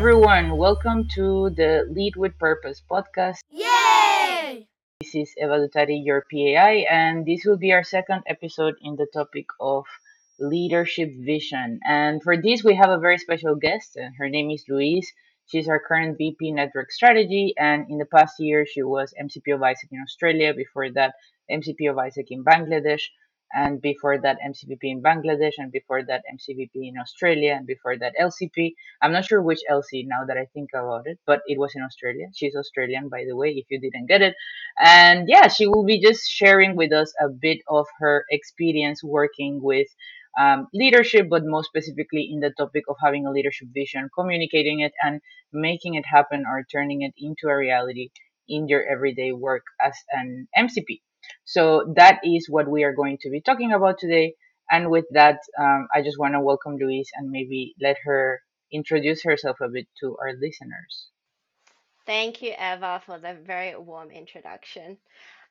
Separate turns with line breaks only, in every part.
Everyone. Welcome to the Lead with Purpose podcast.
Yay!
This is Eva Dutari, your PAI, and this will be our second episode in the topic of leadership vision. And for this, we have a very special guest, and her name is Louise. She's our current VP Network Strategy, and in the past year, she was MCP of AIESEC in Australia. Before that, MCP of AIESEC in Bangladesh and before that MCVP in Bangladesh, and before that MCVP in Australia, and before that LCP. I'm not sure which LC now that I think about it, but it was in Australia. She's Australian, by the way, if you didn't get it. And yeah, she will be just sharing with us a bit of her experience working with um, leadership, but more specifically in the topic of having a leadership vision, communicating it, and making it happen or turning it into a reality in your everyday work as an MCP. So that is what we are going to be talking about today. And with that, um, I just want to welcome Louise and maybe let her introduce herself a bit to our listeners.
Thank you, Eva, for the very warm introduction.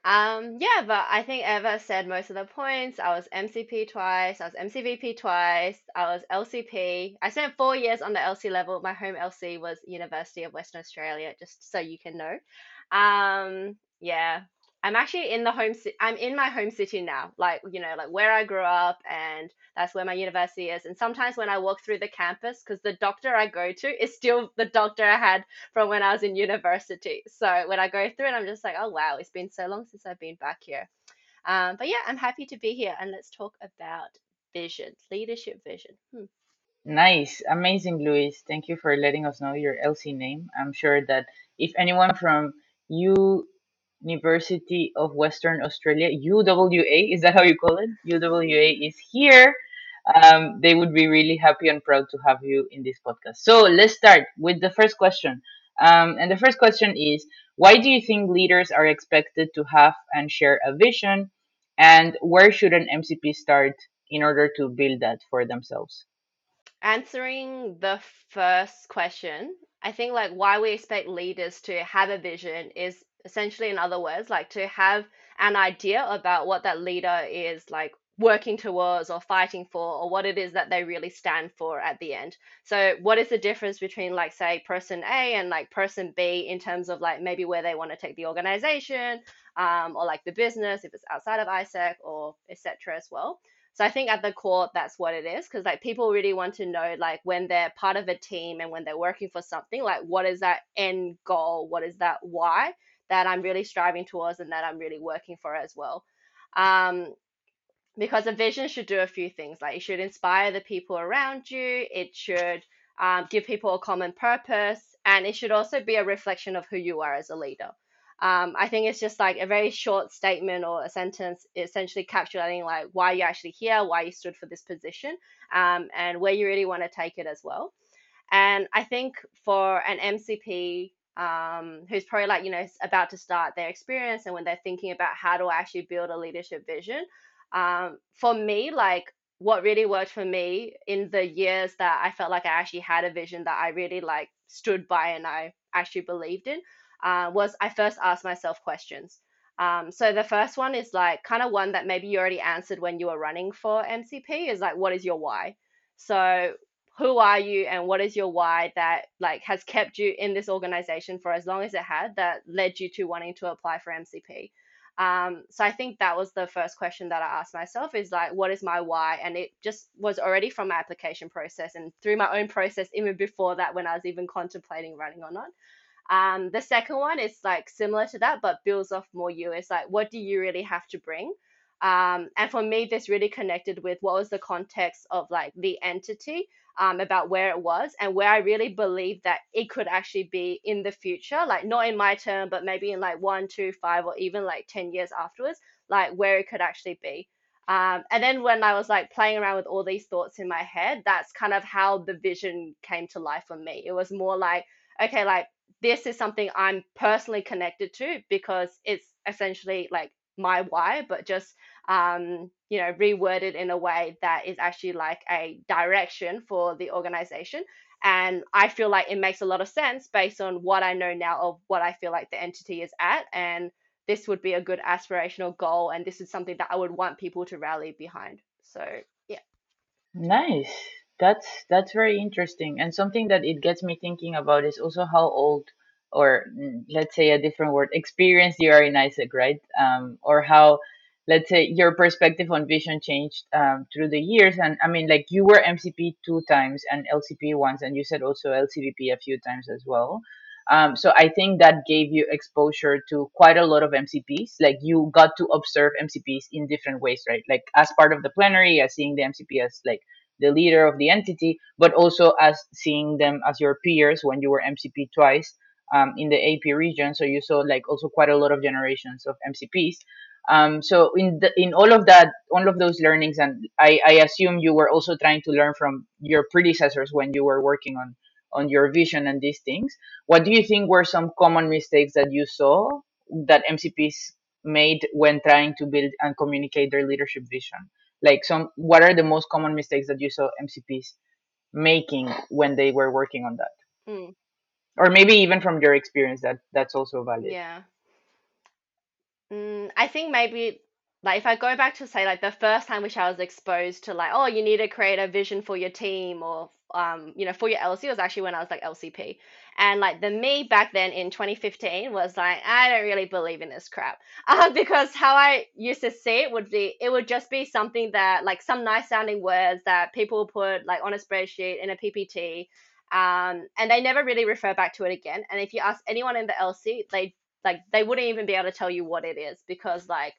Um, yeah, but I think Eva said most of the points. I was MCP twice, I was MCVP twice, I was LCP. I spent four years on the LC level. My home LC was University of Western Australia, just so you can know. Um, yeah, I'm actually in the home I'm in my home city now, like you know, like where I grew up and that's where my university is. And sometimes when I walk through the campus because the doctor I go to is still the doctor I had from when I was in university. So when I go through it, I'm just like, "Oh wow, it's been so long since I've been back here." Um, but yeah, I'm happy to be here and let's talk about vision, leadership vision. Hmm.
Nice, amazing, Louise. Thank you for letting us know your LC name. I'm sure that if anyone from you University of Western Australia, UWA, is that how you call it? UWA is here. Um, they would be really happy and proud to have you in this podcast. So let's start with the first question. Um, and the first question is Why do you think leaders are expected to have and share a vision? And where should an MCP start in order to build that for themselves?
Answering the first question, I think like why we expect leaders to have a vision is essentially in other words like to have an idea about what that leader is like working towards or fighting for or what it is that they really stand for at the end so what is the difference between like say person a and like person b in terms of like maybe where they want to take the organization um, or like the business if it's outside of AIESEC or etc as well so I think at the core, that's what it is. Because like people really want to know, like when they're part of a team and when they're working for something, like what is that end goal? What is that why? That I'm really striving towards and that I'm really working for as well. Um, because a vision should do a few things like it should inspire the people around you, it should um, give people a common purpose, and it should also be a reflection of who you are as a leader. Um, I think it's just like a very short statement or a sentence, essentially capturing like why you're actually here, why you stood for this position, um, and where you really want to take it as well. And I think for an MCP, um, who's probably like, you know, about to start their experience and when they're thinking about how to actually build a leadership vision. Um, for me, like what really worked for me in the years that I felt like I actually had a vision that I really like stood by and I actually believed in uh, was I first asked myself questions. Um, so the first one is like kind of one that maybe you already answered when you were running for MCP is like, what is your why? So who are you and what is your why that like has kept you in this organization for as long as it had that led you to wanting to apply for MCP. Um, so I think that was the first question that I asked myself is like, what is my why? And it just was already from my application process and through my own process, even before that, when I was even contemplating running or not. Um, the second one is like similar to that, but builds off more you. It's like, what do you really have to bring? Um, and for me, this really connected with what was the context of like the entity um, about where it was and where I really believe that it could actually be in the future, like not in my term, but maybe in like one, two, five, or even like 10 years afterwards, like where it could actually be. Um, and then when I was like playing around with all these thoughts in my head, that's kind of how the vision came to life for me. It was more like, okay, like this is something I'm personally connected to because it's essentially like my why, but just um, you know, reworded in a way that is actually like a direction for the organization. And I feel like it makes a lot of sense based on what I know now of what I feel like the entity is at. And this would be a good aspirational goal. And this is something that I would want people to rally behind. So, yeah.
Nice. That's that's very interesting, and something that it gets me thinking about is also how old, or mm, let's say a different word, experience you are in AIESEC, right? Um, or how, let's say, your perspective on vision changed um, through the years. And I mean, like you were MCP two times and LCP once, and you said also LCVP a few times as well. Um, so I think that gave you exposure to quite a lot of MCPs. Like you got to observe MCPs in different ways, right? Like as part of the plenary, as seeing the MCP as like the leader of the entity, but also as seeing them as your peers when you were MCP twice um, in the AP region. So you saw like also quite a lot of generations of MCPs. Um, so in the, in all of that, all of those learnings, and I, I assume you were also trying to learn from your predecessors when you were working on on your vision and these things. What do you think were some common mistakes that you saw that MCPs made when trying to build and communicate their leadership vision? Like some, what are the most common mistakes that you saw MCPs making when they were working on that?
Mm,
Or maybe even from your experience, that that's also valid.
yeah. Mm, I think maybe like if I go back to say like the first time which I was exposed to like oh you need to create a vision for your team or um you know for your LC was actually when I was like LCP and like the me back then in 2015 was like I don't really believe in this crap uh, because how I used to see it would be it would just be something that like some nice sounding words that people put like on a spreadsheet in a PPT um and they never really refer back to it again. And if you ask anyone in the LC they like they wouldn't even be able to tell you what it is because like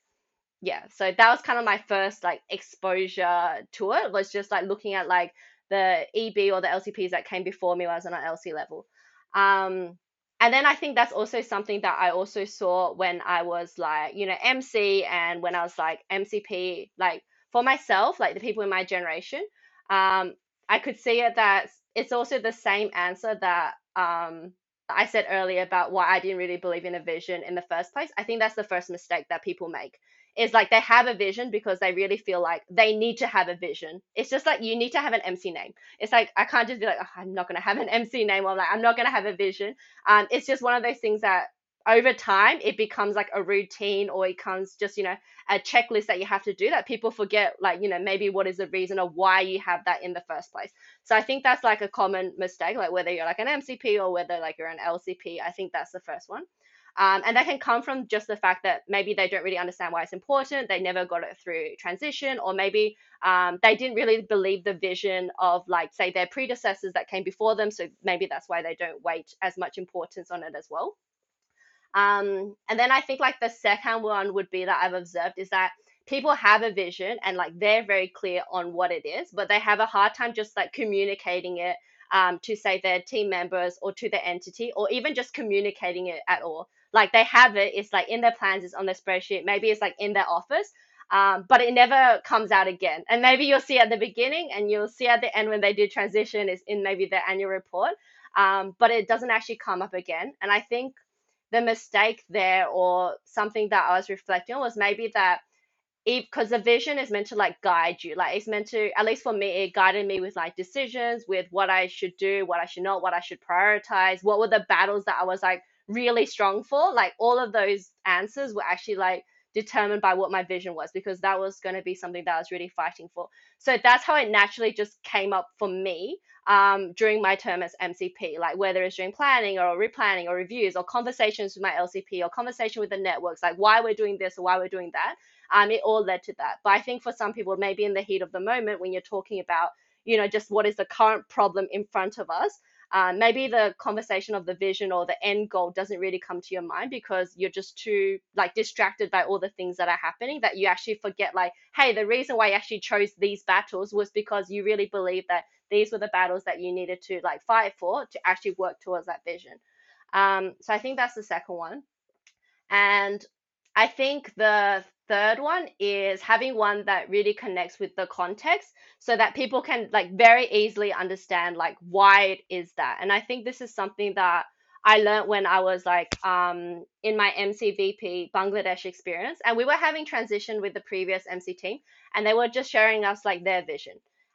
yeah. So that was kind of my first like exposure to it was just like looking at like the eb or the lcps that came before me when i was on an lc level. Um and then i think that's also something that i also saw when i was like you know mc and when i was like mcp like for myself like the people in my generation. Um i could see it that it's also the same answer that um I said earlier about why I didn't really believe in a vision in the first place. I think that's the first mistake that people make. Is like they have a vision because they really feel like they need to have a vision. It's just like you need to have an MC name. It's like I can't just be like, oh, I'm not gonna have an MC name or like I'm not gonna have a vision. Um, it's just one of those things that over time it becomes like a routine or it becomes just you know a checklist that you have to do that people forget like you know maybe what is the reason or why you have that in the first place. So i think that's like a common mistake like whether you're like an mcp or whether like you're an lcp i think that's the first one. Um, and that can come from just the fact that maybe they don't really understand why it's important they never got it through transition or maybe um, they didn't really believe the vision of like say their predecessors that came before them so maybe that's why they don't weight as much importance on it as well um, and then I think like the second one would be that I've observed is that people have a vision and like they're very clear on what it is, but they have a hard time just like communicating it um, to say their team members or to the entity or even just communicating it at all. Like they have it, it's like in their plans, it's on their spreadsheet, maybe it's like in their office, um, but it never comes out again. And maybe you'll see at the beginning and you'll see at the end when they do transition is in maybe their annual report, um, but it doesn't actually come up again. And I think the mistake there or something that I was reflecting on was maybe that because the vision is meant to like guide you like it's meant to at least for me it guided me with like decisions with what i should do what i should not what i should prioritize what were the battles that i was like really strong for like all of those answers were actually like determined by what my vision was because that was going to be something that i was really fighting for so that's how it naturally just came up for me um, during my term as MCP, like whether it's during planning or replanning or reviews or conversations with my LCP or conversation with the networks, like why we're doing this or why we're doing that. Um, it all led to that. But I think for some people, maybe in the heat of the moment, when you're talking about, you know, just what is the current problem in front of us, uh, maybe the conversation of the vision or the end goal doesn't really come to your mind because you're just too like distracted by all the things that are happening that you actually forget like hey the reason why you actually chose these battles was because you really believe that these were the battles that you needed to like fight for to actually work towards that vision. Um, so i think that's the second one. And I think the third one is having one that really connects with the context so that people can like very easily understand like why it is that. And I think this is something that I learned when I was like um, in my MCVP Bangladesh experience, and we were having transition with the previous MC team, and they were just sharing us like their vision,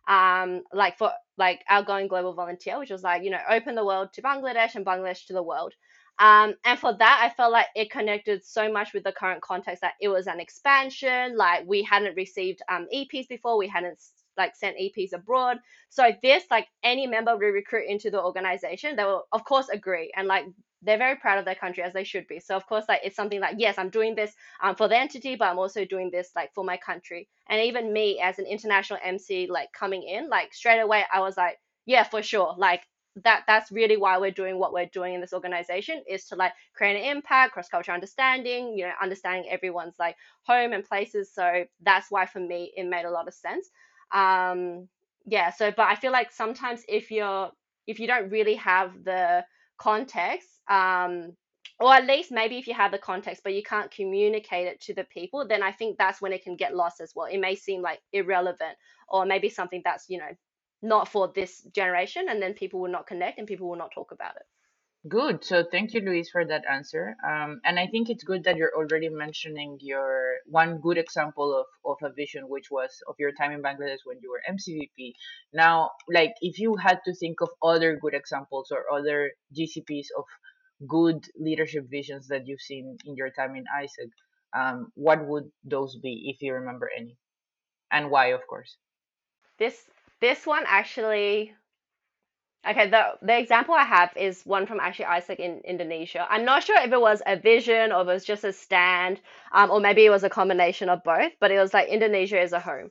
um, like for like outgoing global volunteer, which was like you know open the world to Bangladesh and Bangladesh to the world. Um, and for that, I felt like it connected so much with the current context that it was an expansion. Like we hadn't received um, EPs before, we hadn't like sent EPs abroad. So this, like any member we recruit into the organization, they will of course agree and like they're very proud of their country as they should be. So of course, like it's something like yes, I'm doing this um, for the entity, but I'm also doing this like for my country. And even me as an international MC, like coming in, like straight away, I was like, yeah, for sure, like that that's really why we're doing what we're doing in this organization is to like create an impact cross cultural understanding you know understanding everyone's like home and places. So that's why for me it made a lot of sense. Um yeah so but i feel like sometimes if you're if you don't really have the context um or at least maybe if you have the context but you can't communicate it to the people then i think that's when it can get lost as well. It may seem like irrelevant or maybe something that's you know not for this generation and then people will not connect and people will not talk about it
Good. So thank you, louise for that answer. Um, and I think it's good that you're already mentioning your one good example of, of a vision, which was of your time in Bangladesh when you were MCVP. Now, like if you had to think of other good examples or other GCPs of good leadership visions that you've seen in your time in AIESEC, um, what would those be if you remember any? And why, of course.
this this one actually Okay, the the example I have is one from actually AIESEC in Indonesia. I'm not sure if it was a vision or it was just a stand, um, or maybe it was a combination of both, but it was like Indonesia is a home.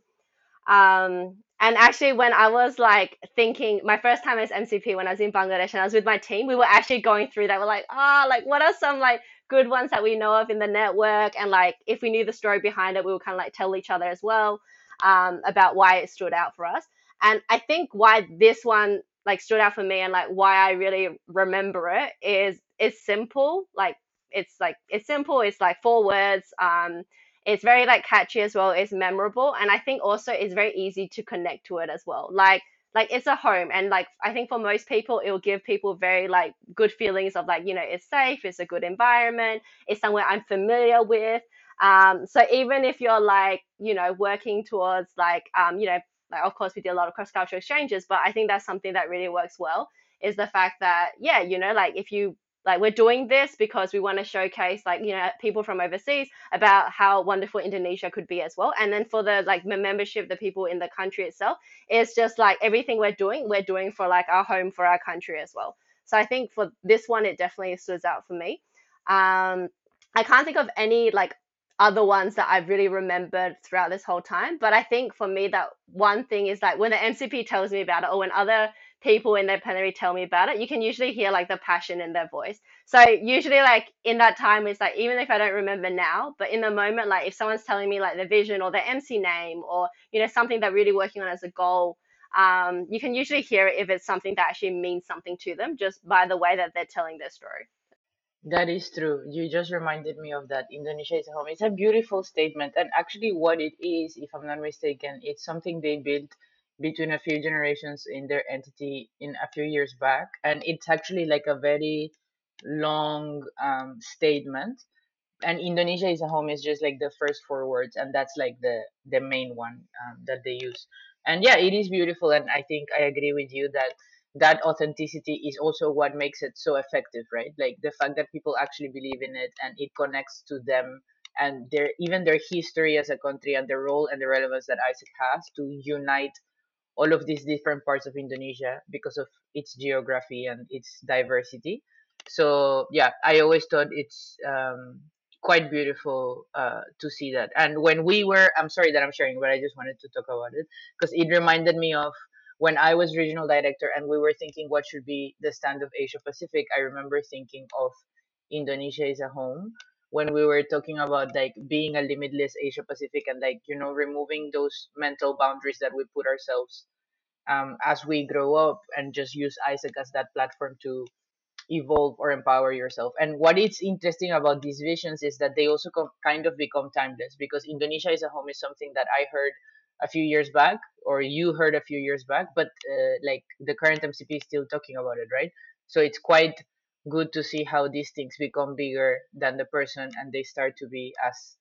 Um, and actually, when I was like thinking, my first time as MCP when I was in Bangladesh and I was with my team, we were actually going through that. We're like, ah, oh, like what are some like good ones that we know of in the network? And like if we knew the story behind it, we would kind of like tell each other as well um, about why it stood out for us. And I think why this one like stood out for me and like why I really remember it is it's simple. Like it's like it's simple. It's like four words. Um, it's very like catchy as well. It's memorable, and I think also it's very easy to connect to it as well. Like like it's a home, and like I think for most people, it will give people very like good feelings of like you know it's safe, it's a good environment, it's somewhere I'm familiar with. Um, so even if you're like you know working towards like um, you know like of course we did a lot of cross cultural exchanges but i think that's something that really works well is the fact that yeah you know like if you like we're doing this because we want to showcase like you know people from overseas about how wonderful indonesia could be as well. And then for the like membership the people in the country itself it's just like everything we're doing we're doing for like our home for our country as well. So i think for this one it definitely stood out for me. Um i can't think of any like other ones that I've really remembered throughout this whole time. But I think for me, that one thing is like when the MCP tells me about it, or when other people in their plenary tell me about it, you can usually hear like the passion in their voice. So usually, like in that time, it's like even if I don't remember now, but in the moment, like if someone's telling me like the vision or the MC name or you know something they're really working on as a goal. Um, you can usually hear it if it's something that actually means something to them just by the way that they're telling their story.
That is true. You just reminded me of that. Indonesia is a home. It's a beautiful statement. And actually, what it is, if I'm not mistaken, it's something they built between a few generations in their entity in a few years back. And it's actually like a very long um, statement. And Indonesia is a home is just like the first four words. And that's like the, the main one um, that they use. And yeah, it is beautiful. And I think I agree with you that that authenticity is also what makes it so effective right like the fact that people actually believe in it and it connects to them and their even their history as a country and the role and the relevance that AIESEC has to unite all of these different parts of Indonesia because of its geography and its diversity. So yeah, I always thought it's um, quite beautiful uh, to see that. And when we were, I'm sorry that I'm sharing, but I just wanted to talk about it because it reminded me of when I was regional director and we were thinking what should be the stand of Asia Pacific, I remember thinking of Indonesia as a home when we were talking about like being a limitless Asia Pacific and like you know removing those mental boundaries that we put ourselves um, as we grow up and just use AIESEC as that platform to evolve or empower yourself. And what is interesting about these visions is that they also kind of become timeless because Indonesia is a home is something that I heard a few years back or you heard a few years back but uh, like the current mcp is still talking about it right? So it's quite good to see how these things become bigger than the person and they start to be as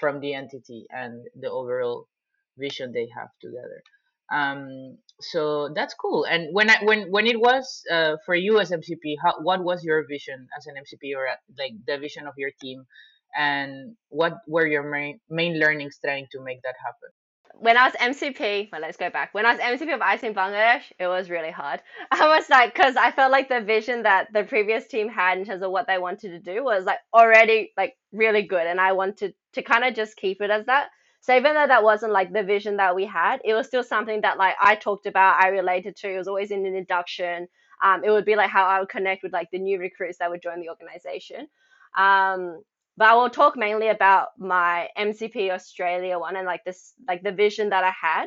from the entity and the overall vision they have together. Um so that's cool. And when i when when it was uh, for you as mcp how, what was your vision as an mcp or uh, like the vision of your team? And what were your main main learnings trying to make that happen
when I was MCP, well, let's go back. When I was MCP of Ice in Bangladesh, it was really hard. I was like, because I felt like the vision that the previous team had in terms of what they wanted to do was like already like really good, and I wanted to kind of just keep it as that. So even though that wasn't like the vision that we had, it was still something that like I talked about, I related to. It was always in an induction. Um, it would be like how I would connect with like the new recruits that would join the organization. Um, but I will talk mainly about my MCP Australia one and like this, like the vision that I had.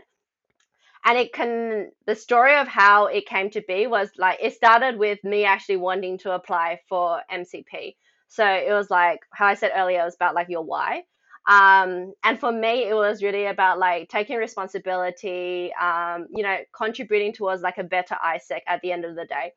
And it can, the story of how it came to be was like, it started with me actually wanting to apply for MCP. So it was like, how I said earlier, it was about like your why. Um, and for me, it was really about like taking responsibility, um, you know, contributing towards like a better AIESEC at the end of the day.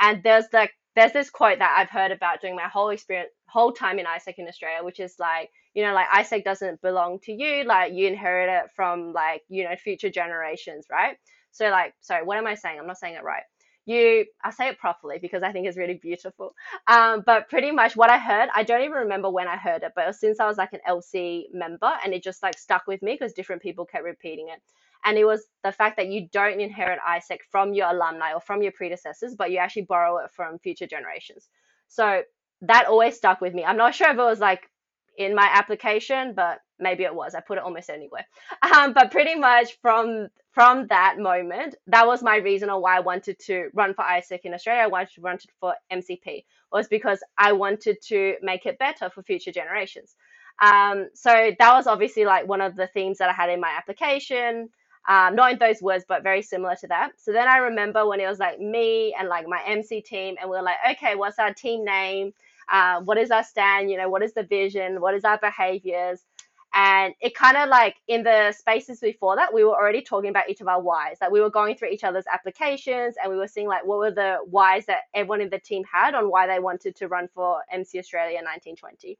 And there's like there's this quote that I've heard about during my whole experience, whole time in AIESEC in Australia, which is like, you know, like AIESEC doesn't belong to you, like you inherit it from like, you know, future generations, right? So like, sorry, what am I saying? I'm not saying it right you I say it properly because I think it's really beautiful. Um, but pretty much what I heard, I don't even remember when I heard it, but since I was like an LC member and it just like stuck with me because different people kept repeating it. And it was the fact that you don't inherit AIESEC from your alumni or from your predecessors, but you actually borrow it from future generations. So that always stuck with me. I'm not sure if it was like in my application, but maybe it was. I put it almost anywhere. Um, but pretty much from from that moment, that was my reason on why I wanted to run for AIESEC in Australia. I wanted to run for MCP was because I wanted to make it better for future generations. Um, so that was obviously like one of the themes that I had in my application. Um, not in those words, but very similar to that. So then I remember when it was like me and like my MC team, and we are like, okay, what's our team name? Uh, what is our stand? You know, what is the vision? What is our behaviors? And it kind of like in the spaces before that, we were already talking about each of our whys. Like we were going through each other's applications and we were seeing like what were the whys that everyone in the team had on why they wanted to run for MC Australia 1920.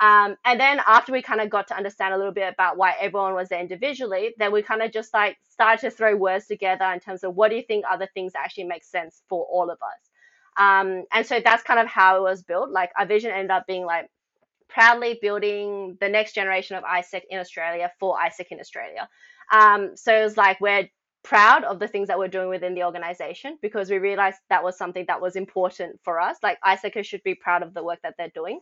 Um, and then after we kind of got to understand a little bit about why everyone was there individually, then we kind of just like started to throw words together in terms of what do you think other things actually make sense for all of us. Um, and so that's kind of how it was built. Like our vision ended up being like proudly building the next generation of AIESEC in Australia for AIESEC in Australia. Um, so it was like we're proud of the things that we're doing within the organization because we realized that was something that was important for us. Like AIESECers should be proud of the work that they're doing.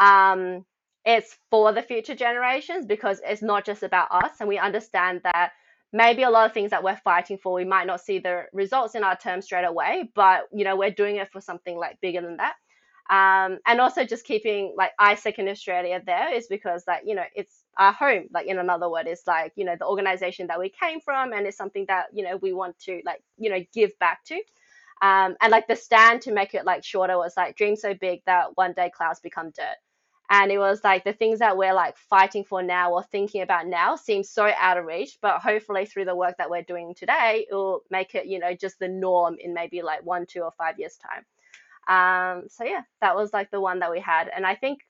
Um, it's for the future generations because it's not just about us, and we understand that maybe a lot of things that we're fighting for, we might not see the results in our term straight away, but you know, we're doing it for something like bigger than that. Um, and also just keeping like AIESEC in Australia there is because like, you know, it's our home, like in another word, it's like, you know, the organization that we came from and it's something that, you know, we want to like, you know, give back to. Um, and like the stand to make it like shorter was like dream so big that one day clouds become dirt and it was like the things that we're like fighting for now or thinking about now seem so out of reach but hopefully through the work that we're doing today it will make it you know just the norm in maybe like one two or five years time. Um so yeah that was like the one that we had. And i think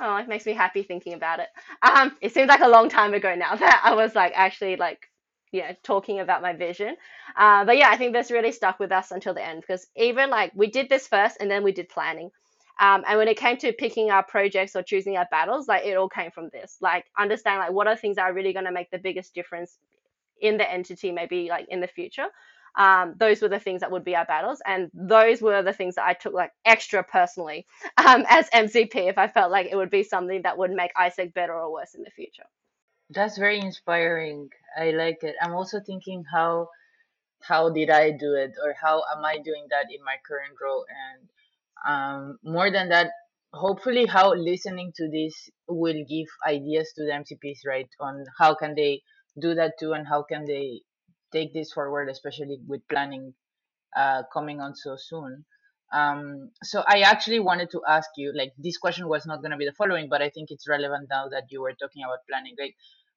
oh it makes me happy thinking about it. Um it seems like a long time ago now that i was like actually like yeah, talking about my vision. Uh, but yeah i think this really stuck with us until the end because even like we did this first and then we did planning um, and when it came to picking our projects or choosing our battles, like it all came from this. Like understand like what are things that are really going to make the biggest difference in the entity, maybe like in the future. Um, those were the things that would be our battles, and those were the things that I took like extra personally um, as MCP if I felt like it would be something that would make AIESEC better or worse in the future.
That's very inspiring. I like it. I'm also thinking how how did I do it or how am I doing that in my current role and um, more than that hopefully how listening to this will give ideas to the mcps right on how can they do that too and how can they take this forward especially with planning uh, coming on so soon. Um, so i actually wanted to ask you like this question was not going to be the following but i think it's relevant now that you were talking about planning like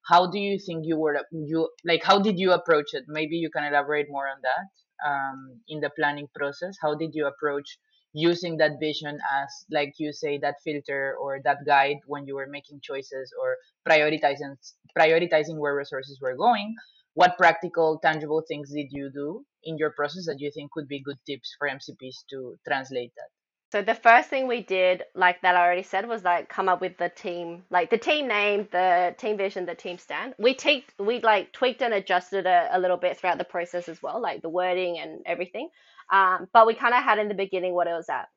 how do you think you were you like how did you approach it? Maybe you can elaborate more on that um, in the planning process. How did you approach using that vision as like you say that filter or that guide when you were making choices or prioritizing prioritizing where resources were going what practical tangible things did you do in your process that you think could be good tips for mcps to translate that
So the first thing we did, like that I already said, was like come up with the team, like the team name, the team vision, the team stand. We tweaked, we like tweaked and adjusted a little bit throughout the process as well, like the wording and everything. Um, but we kind of had in the beginning what it was at.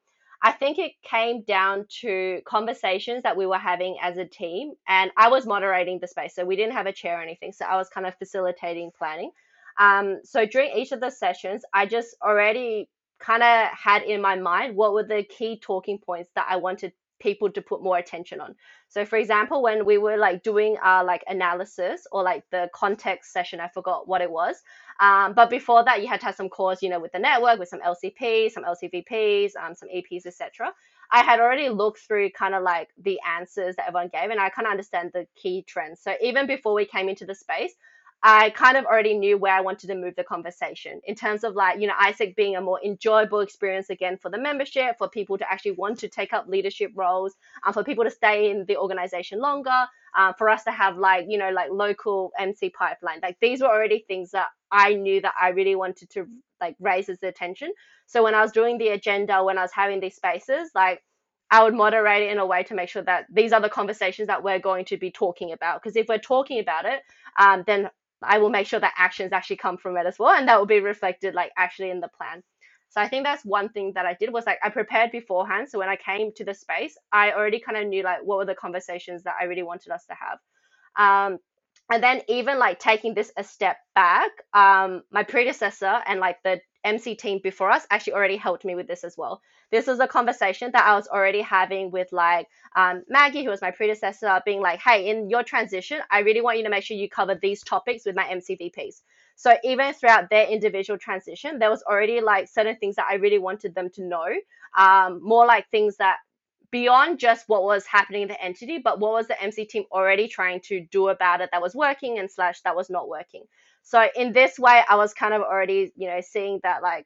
I think it came down to conversations that we were having as a team, and I was moderating the space, so we didn't have a chair or anything, so I was kind of facilitating planning. Um, so during each of the sessions, I just already kind of had in my mind what were the key talking points that I wanted people to put more attention on. So for example, when we were like doing our like analysis or like the context session, I forgot what it was. Um, but before that, you had to have some calls, you know, with the network, with some LCPs, some LCVPs, um, some EPs, etc. I had already looked through kind of like the answers that everyone gave, and I kind of understand the key trends. So even before we came into the space, I kind of already knew where I wanted to move the conversation in terms of like, you know, AIESEC being a more enjoyable experience again for the membership, for people to actually want to take up leadership roles, um, for people to stay in the organization longer, um, for us to have like, you know, like local MC pipeline. Like these were already things that I knew that I really wanted to like raise as attention. So when I was doing the agenda, when I was having these spaces, like I would moderate it in a way to make sure that these are the conversations that we're going to be talking about. Because if we're talking about it, um, then I will make sure that actions actually come from it as well, and that will be reflected like actually in the plan. So I think that's one thing that I did was like I prepared beforehand. So when I came to the space, I already kind of knew like what were the conversations that I really wanted us to have. Um, and then even like taking this a step back, um, my predecessor and like the MC team before us actually already helped me with this as well. This was a conversation that I was already having with like um, Maggie, who was my predecessor, being like, hey, in your transition, I really want you to make sure you cover these topics with my MCVPs. So even throughout their individual transition, there was already like certain things that I really wanted them to know, um, more like things that beyond just what was happening in the entity, but what was the MC team already trying to do about it that was working and slash that was not working. So in this way, I was kind of already, you know, seeing that like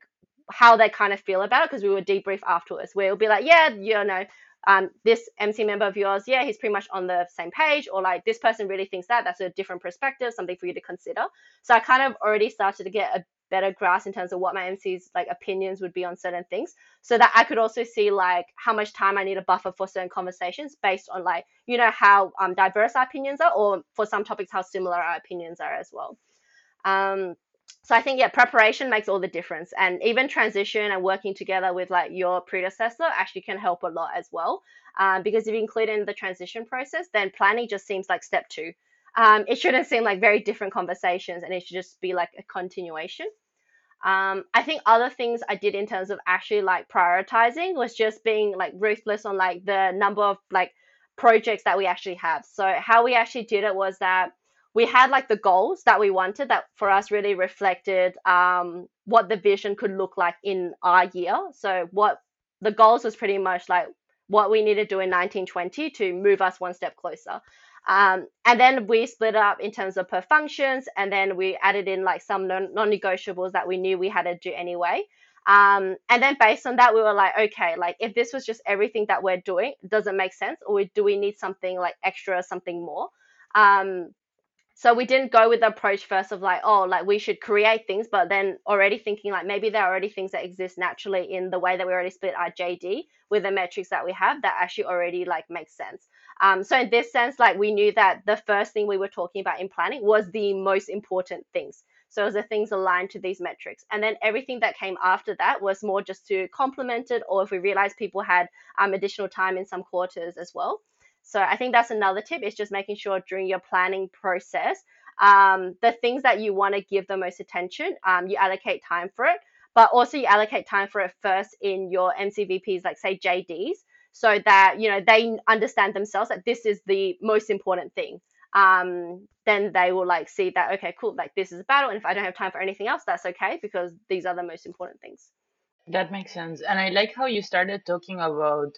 how they kind of feel about it because we would debrief afterwards where it'll be like, yeah, you know, um, this MC member of yours, yeah, he's pretty much on the same page, or like this person really thinks that. That's a different perspective, something for you to consider. So I kind of already started to get a better grasp in terms of what my MC's like opinions would be on certain things, so that I could also see like how much time I need a buffer for certain conversations based on like you know how um, diverse our opinions are, or for some topics how similar our opinions are as well. Um, so I think yeah, preparation makes all the difference, and even transition and working together with like your predecessor actually can help a lot as well. Um, because if you include in the transition process, then planning just seems like step two. Um, it shouldn't seem like very different conversations, and it should just be like a continuation. Um, I think other things I did in terms of actually like prioritizing was just being like ruthless on like the number of like projects that we actually have. So how we actually did it was that we had like the goals that we wanted that for us really reflected um, what the vision could look like in our year. So what the goals was pretty much like what we need to do in 1920 to move us one step closer. Um, and then we split up in terms of per functions, and then we added in like some non negotiables that we knew we had to do anyway. Um, and then based on that, we were like, okay, like if this was just everything that we're doing, does it make sense, or do we need something like extra, something more? Um, so we didn't go with the approach first of like, oh, like we should create things, but then already thinking like maybe there are already things that exist naturally in the way that we already split our JD with the metrics that we have that actually already like makes sense. Um, so in this sense, like we knew that the first thing we were talking about in planning was the most important things. So was the things aligned to these metrics. And then everything that came after that was more just to complement it, or if we realized people had um, additional time in some quarters as well. So I think that's another tip is just making sure during your planning process, um, the things that you want to give the most attention, um, you allocate time for it, but also you allocate time for it first in your MCVPs, like say JDs, so that you know they understand themselves that this is the most important thing. Um, then they will like see that okay, cool, like this is a battle, and if I don't have time for anything else, that's okay because these are the most important things.
That makes sense. And I like how you started talking about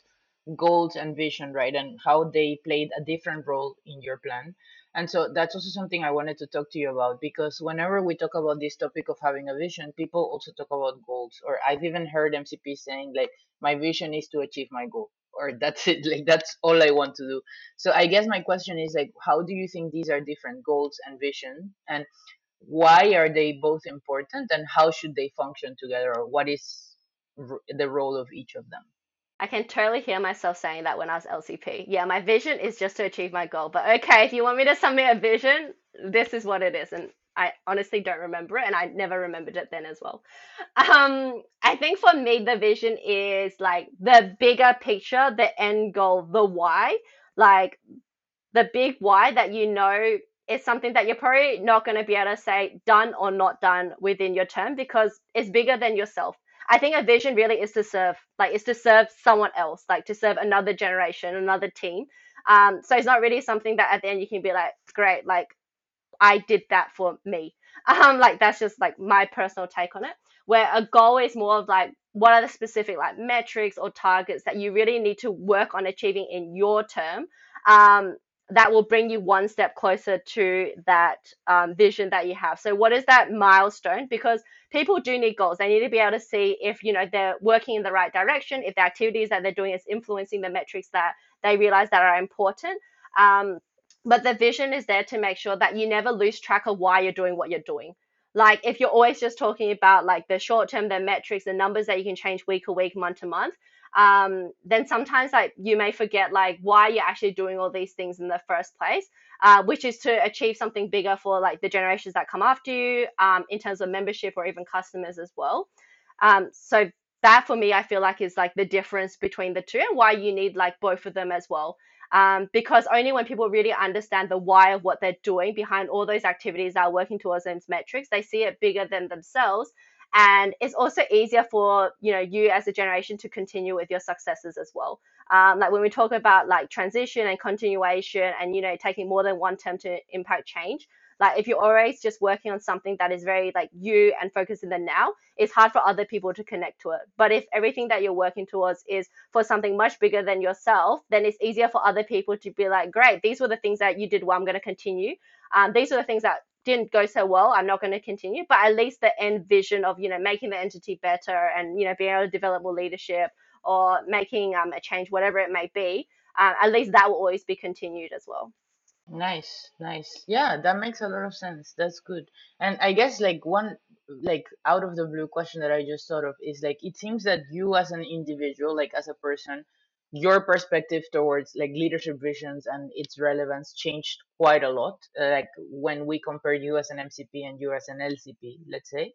goals and vision, right? And how they played a different role in your plan. And so that's also something I wanted to talk to you about because whenever we talk about this topic of having a vision, people also talk about goals. Or I've even heard MCP saying, like, my vision is to achieve my goal. Or that's it, like, that's all I want to do. So I guess my question is, like, how do you think these are different goals and vision? And why are they both important? And how should they function together? Or what is the role of each of them?
I can totally hear myself saying that when I was LCP. Yeah, my vision is just to achieve my goal. But okay, if you want me to submit a vision, this is what it is. And I honestly don't remember it, and I never remembered it then as well. Um, I think for me, the vision is like the bigger picture, the end goal, the why. Like the big why that you know is something that you're probably not going to be able to say done or not done within your term because it's bigger than yourself. I think a vision really is to serve, like, is to serve someone else, like to serve another generation, another team. Um, so it's not really something that at the end you can be like, great, like I did that for me. Um, like that's just like my personal take on it. Where a goal is more of like what are the specific like metrics or targets that you really need to work on achieving in your term. Um, that will bring you one step closer to that um, vision that you have. So, what is that milestone? Because people do need goals. They need to be able to see if you know they're working in the right direction, if the activities that they're doing is influencing the metrics that they realize that are important. Um, but the vision is there to make sure that you never lose track of why you're doing what you're doing. Like if you're always just talking about like the short term, the metrics, the numbers that you can change week to week, month to month, um, then sometimes like you may forget like why you're actually doing all these things in the first place, uh, which is to achieve something bigger for like the generations that come after you, um, in terms of membership or even customers as well. Um, so that for me, I feel like is like the difference between the two and why you need like both of them as well. Um, because only when people really understand the why of what they're doing behind all those activities that are working towards those metrics, they see it bigger than themselves. And it's also easier for you know you as a generation to continue with your successes as well. Um, like when we talk about like transition and continuation and you know taking more than one term to impact change like if you're always just working on something that is very like you and focused in the now it's hard for other people to connect to it but if everything that you're working towards is for something much bigger than yourself then it's easier for other people to be like great these were the things that you did well i'm going to continue um, these are the things that didn't go so well, I'm not going to continue. But at least the end vision of you know making the entity better and you know being able to develop more leadership or making um, a change, whatever it may be, uh, at least that will always be continued as well.
Nice, nice. Yeah, that makes a lot of sense. That's good. And I guess like one like out of the blue question that I just thought of is like it seems that you as an individual, like as a person, your perspective towards like leadership visions and its relevance changed quite a lot. Uh, like when we compare you as an MCP and you as an LCP, let's say,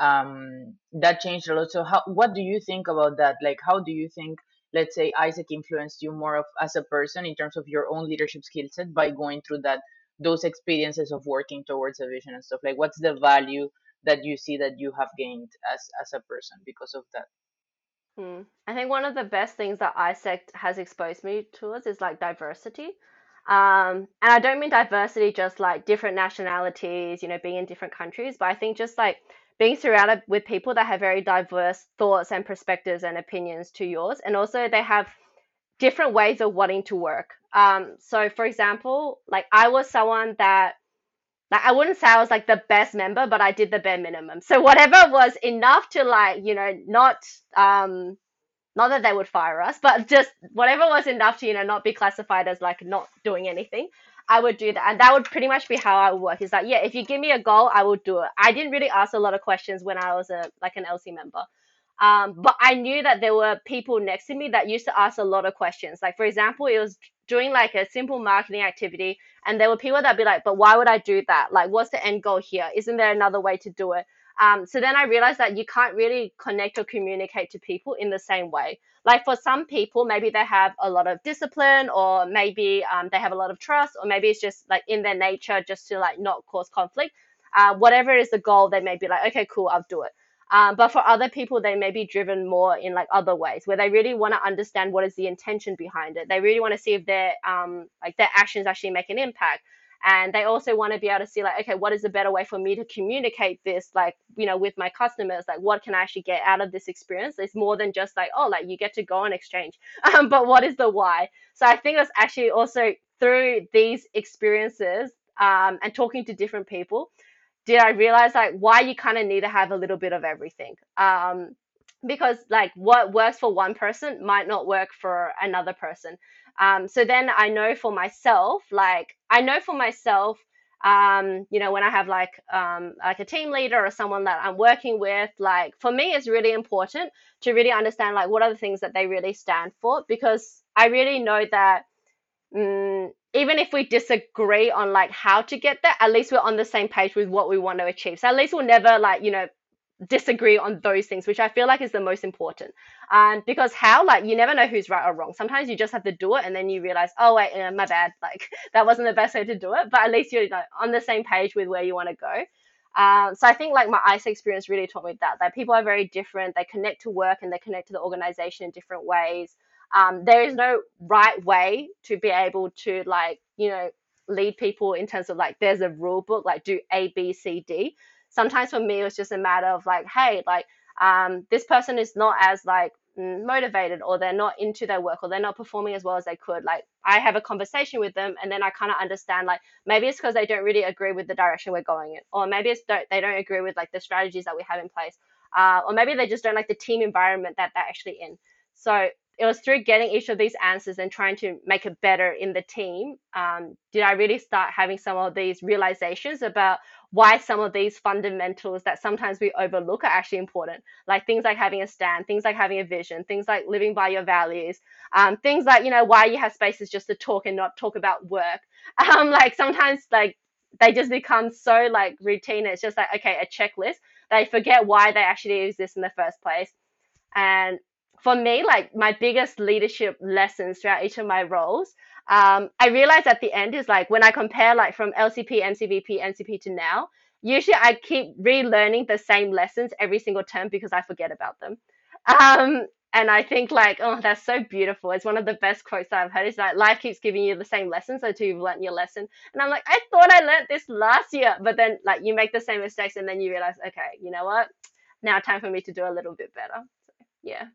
um, that changed a lot. So how what do you think about that? Like how do you think let's say AIESEC influenced you more of as a person in terms of your own leadership skill set by going through that those experiences of working towards a vision and stuff like what's the value that you see that you have gained as as a person because of that
Hmm. I think one of the best things that AIESEC has exposed me towards is like diversity. Um, and I don't mean diversity just like different nationalities, you know, being in different countries, but I think just like being surrounded with people that have very diverse thoughts and perspectives and opinions to yours. And also they have different ways of wanting to work. Um, so for example, like I was someone that like I wouldn't say I was like the best member, but I did the bare minimum. So whatever was enough to like, you know, not um not that they would fire us, but just whatever was enough to, you know, not be classified as like not doing anything, I would do that. And that would pretty much be how I would work. Is like, yeah, if you give me a goal, I will do it. I didn't really ask a lot of questions when I was a like an LC member. Um, but I knew that there were people next to me that used to ask a lot of questions. Like, for example, it was doing like a simple marketing activity, and there were people that'd be like, but why would I do that? Like, what's the end goal here? Isn't there another way to do it? Um, so then I realized that you can't really connect or communicate to people in the same way. Like for some people, maybe they have a lot of discipline, or maybe um, they have a lot of trust, or maybe it's just like in their nature just to like not cause conflict. Uh, whatever is the goal, they may be like, okay, cool, I'll do it. Um, but for other people, they may be driven more in like other ways where they really want to understand what is the intention behind it. They really want to see if their um like their actions actually make an impact. And they also want to be able to see like, okay, what is a better way for me to communicate this, like, you know, with my customers? Like, what can I actually get out of this experience? It's more than just like, oh, like you get to go on exchange. Um, but what is the why? So I think it's actually also through these experiences um, and talking to different people did I realize like why you kind of need to have a little bit of everything. Um, because like what works for one person might not work for another person. Um, so then I know for myself, like I know for myself, um, you know, when I have like um, like a team leader or someone that I'm working with, like for me, it's really important to really understand like what are the things that they really stand for because I really know that mm, even if we disagree on like how to get there, at least we're on the same page with what we want to achieve. So at least we'll never like you know disagree on those things, which I feel like is the most important. Um, because how, like, you never know who's right or wrong. Sometimes you just have to do it, and then you realize, oh wait, uh, my bad, like that wasn't the best way to do it. But at least you're like, on the same page with where you want to go. Um, so I think like my AIESEC experience really taught me that that people are very different. They connect to work and they connect to the organization in different ways. Um, there is no right way to be able to like you know lead people in terms of like there's a rule book like do A B C D sometimes for me it was just a matter of like hey like um, this person is not as like mm, motivated or they're not into their work or they're not performing as well as they could. Like i have a conversation with them and then i kind of understand like maybe it's because they don't really agree with the direction we're going in or maybe it's don't, they don't agree with like the strategies that we have in place uh, or maybe they just don't like the team environment that they're actually in. So it was through getting each of these answers and trying to make it better in the team. Um, did i really start having some of these realizations about why some of these fundamentals that sometimes we overlook are actually important? Like things like having a stand things like having a vision things like living by your values um, things like you know why you have spaces just to talk and not talk about work. Um, like sometimes like they just become so like routine. It's just like okay a checklist. They forget why they actually exist in the first place. And for me, like my biggest leadership lessons throughout each of my roles, um, I realized at the end is like when I compare like from LCP, MCVP, MCP to now, usually I keep relearning the same lessons every single term because I forget about them. Um, and I think like, oh, that's so beautiful. It's one of the best quotes that I've heard. It's like life keeps giving you the same lessons until you've learned your lesson. And I'm like, I thought I learned this last year, but then like you make the same mistakes and then you realize, okay, you know what? Now time for me to do a little bit better. So, yeah.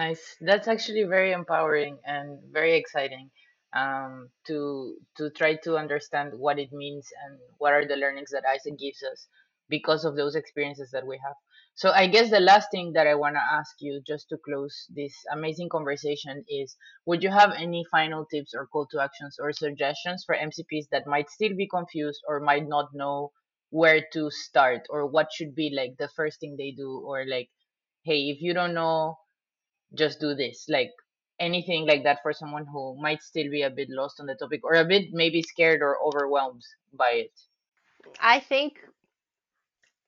Nice. That's actually very empowering and very exciting um, to to try to understand what it means and what are the learnings that AIESEC gives us because of those experiences that we have. So I guess the last thing that I want to ask you just to close this amazing conversation is would you have any final tips or call to actions or suggestions for MCPs that might still be confused or might not know where to start or what should be like the first thing they do or like hey if you don't know just do this like anything like that for someone who might still be a bit lost on the topic or a bit maybe scared or overwhelmed by it
I think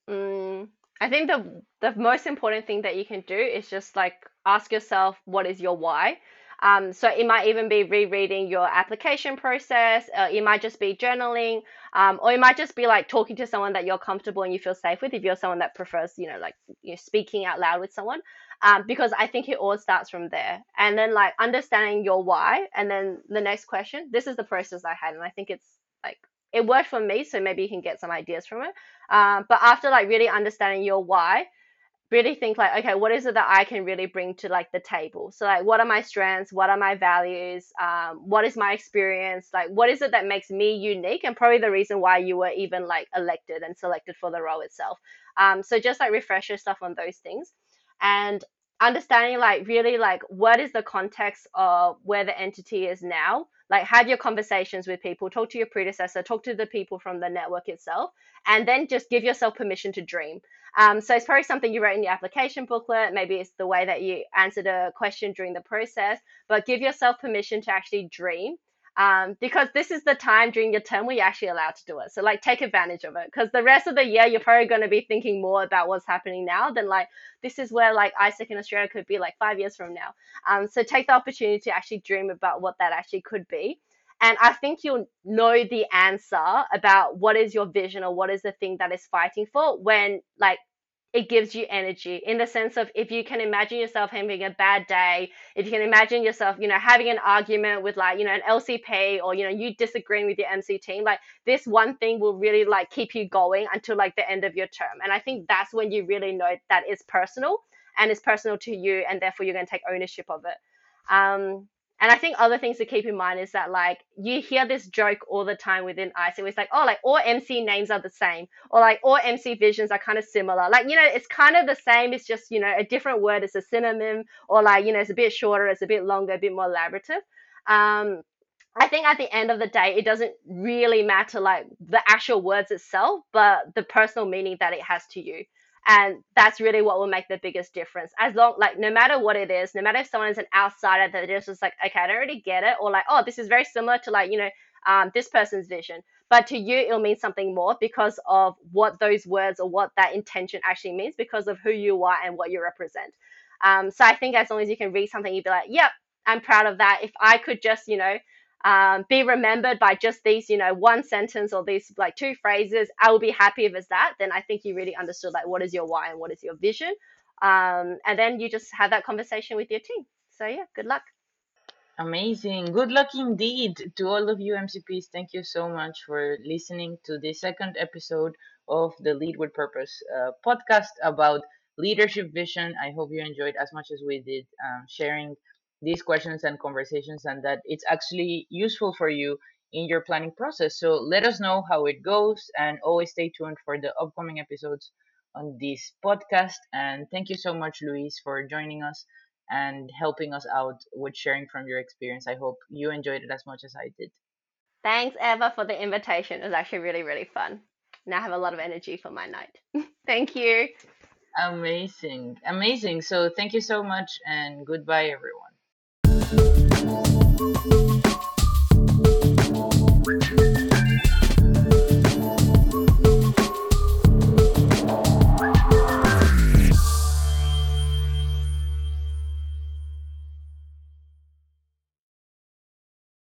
Mm, I think the the most important thing that you can do is just like ask yourself what is your why. Um, so it might even be rereading your application process. Uh, it might just be journaling, um, or it might just be like talking to someone that you're comfortable and you feel safe with. If you're someone that prefers, you know, like you know, speaking out loud with someone, um, because I think it all starts from there. And then like understanding your why, and then the next question. This is the process I had, and I think it's like it worked for me, so maybe you can get some ideas from it. Um, but after like really understanding your why, really think like, okay, what is it that I can really bring to like the table? So like, what are my strengths? What are my values? Um, what is my experience? Like, what is it that makes me unique? And probably the reason why you were even like elected and selected for the role itself. Um, so just like refresh yourself on those things, and understanding like really like what is the context of where the entity is now. Like have your conversations with people talk to your predecessor talk to the people from the network itself and then just give yourself permission to dream. Um, so it's probably something you wrote in your application booklet. Maybe it's the way that you answered a question during the process but give yourself permission to actually dream um, because this is the time during your term where you're actually allowed to do it. So like take advantage of it because the rest of the year you're probably going to be thinking more about what's happening now than like this is where like AIESEC in Australia could be like five years from now. Um, so take the opportunity to actually dream about what that actually could be. And I think you'll know the answer about what is your vision or what is the thing that is fighting for when like it gives you energy in the sense of if you can imagine yourself having a bad day, if you can imagine yourself, you know, having an argument with like, you know, an LCP or, you know, you disagreeing with your MC team, like this one thing will really like keep you going until like the end of your term. And I think that's when you really know that it's personal and it's personal to you and therefore you're going to take ownership of it. Um, and I think other things to keep in mind is that like you hear this joke all the time within AIESEC. It's like, oh, like all MC names are the same, or like all MC visions are kind of similar. Like, you know, it's kind of the same. It's just, you know, a different word. It's a synonym, or like, you know, it's a bit shorter, it's a bit longer, a bit more elaborative. Um, I think at the end of the day, it doesn't really matter like the actual words itself, but the personal meaning that it has to you. And that's really what will make the biggest difference. As long, like, no matter what it is, no matter if someone is an outsider that just like, okay, I don't really get it, or like, oh, this is very similar to like, you know, um, this person's vision. But to you, it'll mean something more because of what those words or what that intention actually means, because of who you are and what you represent. Um, so I think as long as you can read something, you'd be like, yep, I'm proud of that. If I could just, you know, um, be remembered by just these, you know, one sentence or these like two phrases, I will be happy if it's that. Then I think you really understood like what is your why and what is your vision. Um, and then you just have that conversation with your team. So yeah, good luck.
Amazing. Good luck indeed to all of you MCPs. Thank you so much for listening to the second episode of the Lead with Purpose uh, podcast about leadership vision. I hope you enjoyed as much as we did um, sharing these questions and conversations and that it's actually useful for you in your planning process. So let us know how it goes and always stay tuned for the upcoming episodes on this podcast. And thank you so much, Luis, for joining us and helping us out with sharing from your experience. I hope you enjoyed it as much as I did.
Thanks, Eva, for the invitation. It was actually really, really fun. Now I have a lot of energy for my night. Thank you.
Amazing. Amazing. So thank you so much and goodbye, everyone. thank you.